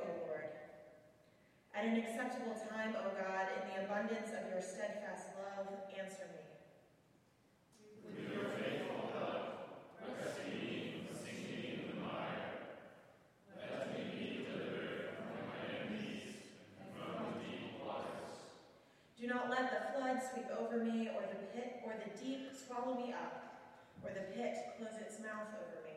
O Lord. At an acceptable time, O God, in the abundance of your steadfast love, answer me. With your faithful love, rescue me from sinking in the mire. Let me be delivered from my enemies and from the deep waters. Do not let the flood sweep over me, or the pit or the deep swallow me up, or the pit close its mouth over me.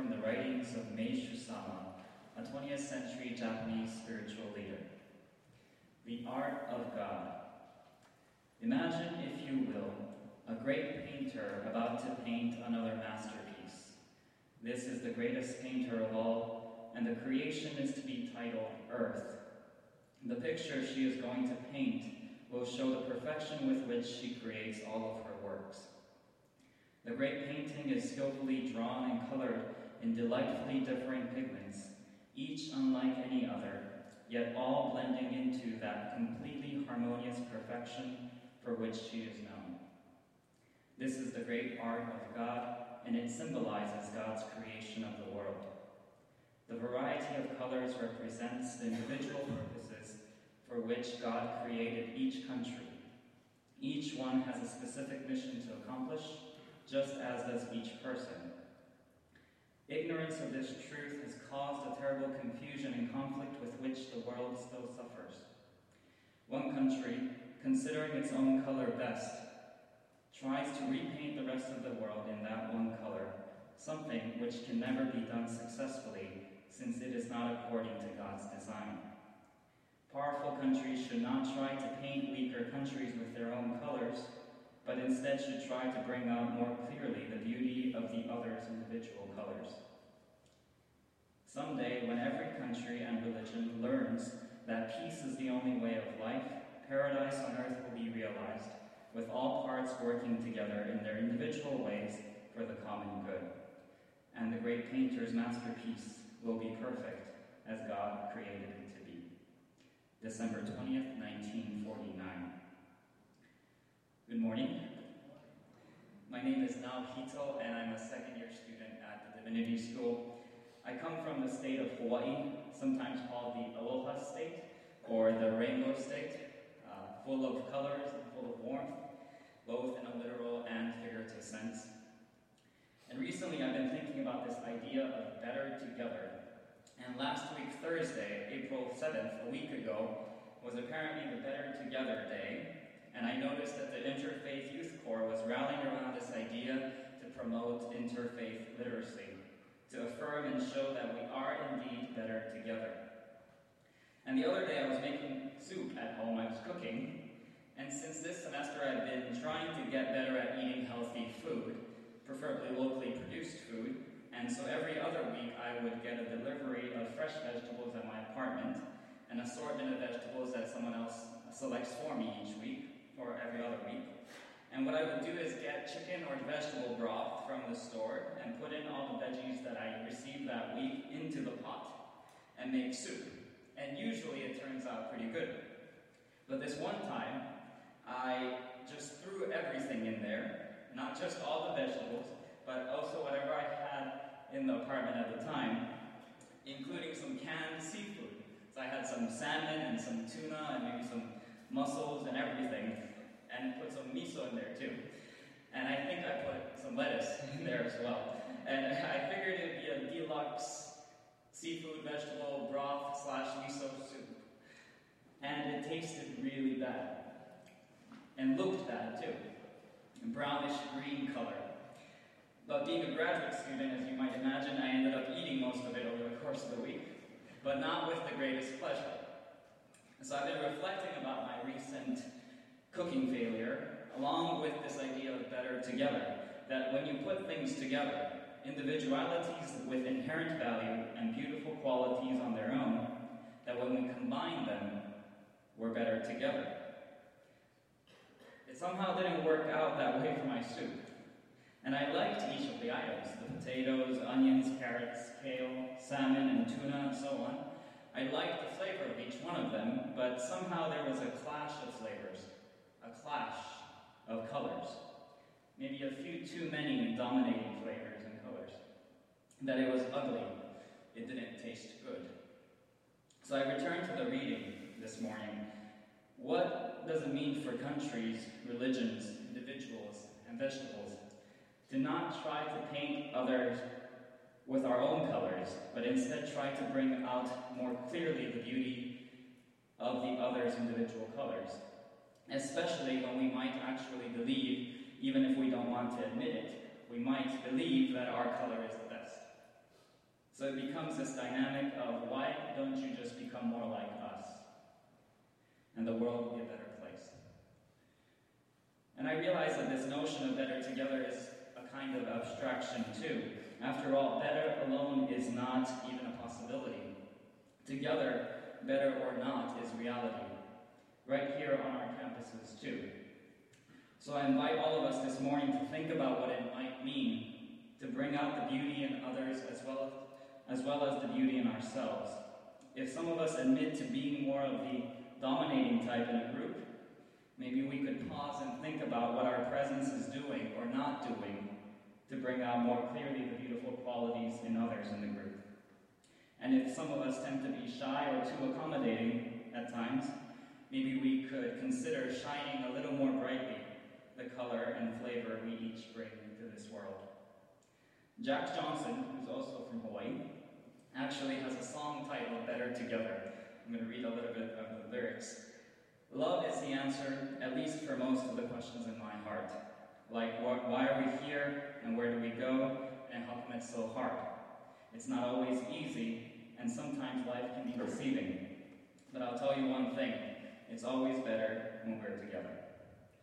From the writings of Meishu Sama, a 20th century Japanese spiritual leader. The Art of God. Imagine, if you will, a great painter about to paint another masterpiece. This is the greatest painter of all, and the creation is to be titled Earth. The picture she is going to paint will show the perfection with which she creates all of her works. The great painting is skillfully drawn and colored in delightfully differing pigments, each unlike any other, yet all blending into that completely harmonious perfection for which she is known. This is the great art of God, and it symbolizes God's creation of the world. The variety of colors represents the individual purposes for which God created each country. Each one has a specific mission to accomplish, just as does each person. Ignorance of this truth has caused a terrible confusion and conflict with which the world still suffers. One country, considering its own color best, tries to repaint the rest of the world in that one color, something which can never be done successfully since it is not according to God's design. Powerful countries should not try to paint weaker countries with their own colors, but instead should try to bring out more clearly the beauty of the other's individual colors. Someday, when every country and religion learns that peace is the only way of life, paradise on earth will be realized, with all parts working together in their individual ways for the common good. And the great painter's masterpiece will be perfect as God created it to be. December 20th, 1949. Good morning. My name is Nao Hito, and I'm a second year student at the Divinity School. I come from the state of Hawaii, sometimes called the Aloha State or the Rainbow State, uh, full of colors and full of warmth, both in a literal and figurative sense. And recently I've been thinking about this idea of better together. And last week, Thursday, April 7th, a week ago, was apparently the Better Together Day, and I noticed that the Interfaith Youth Core was rallying around this idea to promote interfaith literacy, to affirm and show that we are indeed better together. And the other day I was making soup at home, I was cooking, and since this semester I've been trying to get better at eating healthy food, preferably locally produced food, and so every other week I would get a delivery of fresh vegetables at my apartment, an assortment of vegetables that someone else selects for me each week, or every other week. And what I would do is get chicken or vegetable broth from the store and put in all the veggies that I received that week into the pot and make soup. And usually it turns out pretty good. But this one time, I just threw everything in there, not just all the vegetables, but also whatever I had in the apartment at the time, including some canned seafood. So I had some salmon and some tuna and maybe some mussels and everything, and put some miso in there too. And I think I put some lettuce in mm-hmm. there as well. And I figured it'd be a deluxe seafood vegetable broth slash miso soup. And it tasted really bad. And looked bad too. Brownish green color. But being a graduate student, as you might imagine, I ended up eating most of it over the course of the week, but not with the greatest pleasure. So I've been reflecting about my recent along with this idea of better together. That when you put things together, individualities with inherent value and beautiful qualities on their own, that when we combine them, we're better together. It somehow didn't work out that way for my soup. And I liked each of the items the potatoes, onions, carrots, kale, salmon, and tuna, and so on. I liked the flavor of each one of them, but somehow there was a clash of flavors, a clash of colors. Maybe a few too many dominating flavors and colors. That it was ugly, it didn't taste good. So I returned to the reading this morning. What does it mean for countries, religions, individuals, and vegetables to not try to paint others with our own colors, but instead try to bring out more clearly the beauty of the other's individual colors, especially when we might actually believe, even if we don't want to admit it, we might believe that our color is the best. So it becomes this dynamic of why don't you just become more like us? And the world will be a better place. And I realize that this notion of better together is a kind of abstraction too. After all, better alone is not even a possibility. Together, better or not, is reality. Right here on our campuses too. So I invite all of us this morning to think about what it might mean to bring out the beauty in others as well as, well as the beauty in ourselves. If some of us admit to being more of the dominating type in a group, maybe we could pause and think about what our presence is doing or not doing to bring out more clearly the beautiful qualities in others in the group. And if some of us tend to be shy or too accommodating at times, maybe we could consider shining a little more brightly the color and flavor we each bring to this world. Jack Johnson, who's also from Hawaii, actually has a song titled Better Together. I'm going to read a little bit of the lyrics. Love is the answer, at least for most of the questions in my heart. Like, what, why are we here, and where do we go, and how come it's so hard? It's not always easy, and sometimes life can be deceiving. But I'll tell you one thing it's always better when we're together.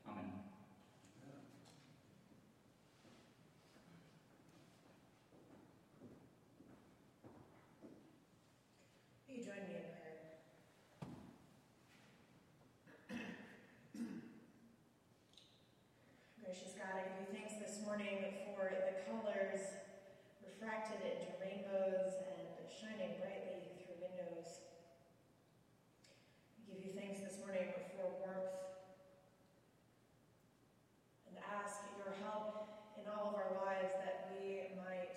Amen. Will you join me in prayer? Gracious God, I give you thanks this morning for the colors refracted into rainbows and shining brightly through windows. We give you thanks this morning for warmth and ask your help in all of our lives that we might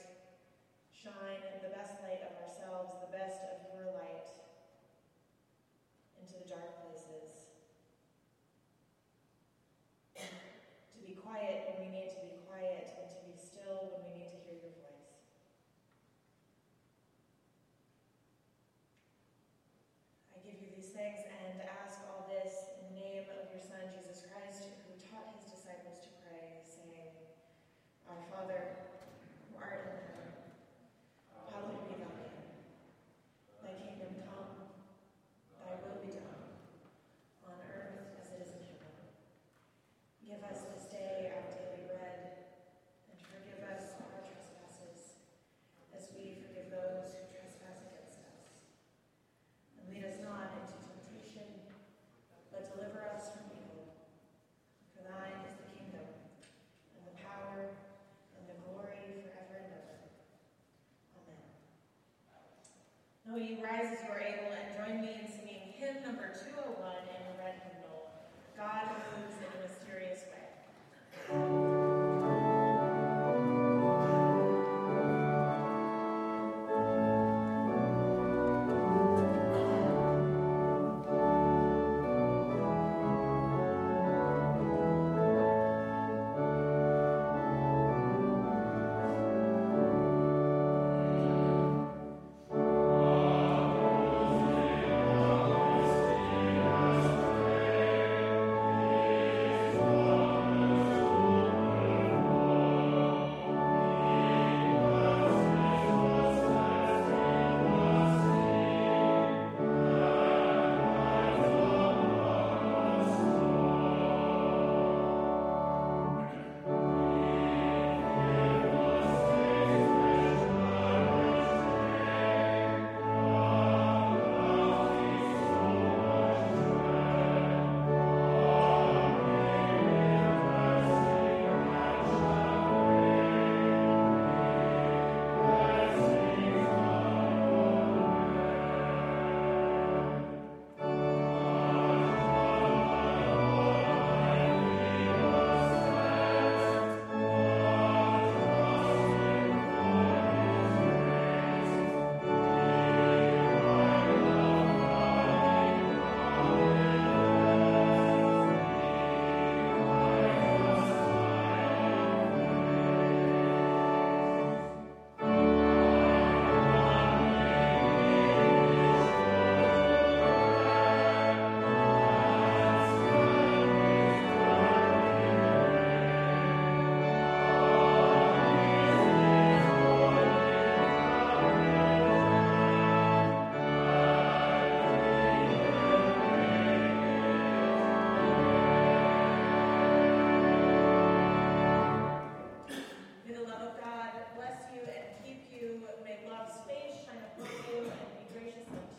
shine the best light of ourselves, the best of your light into the dark places. To be quiet when we need to be quiet, and to be still when we need to hear your voice. I give you these things and ask all this in the name of your Son, Jesus Christ, who taught his disciples to pray, saying, Our Father, who art in heaven, hallowed be thy name. Thy kingdom come, thy will be done, on earth as it is in heaven. Give us this day our daily bread, and forgive us our trespasses, as we forgive those who trespass against us. And lead us not into temptation, but deliver us from evil. For thine is the kingdom, and the power, and the glory forever and ever. Amen. Now will rise experience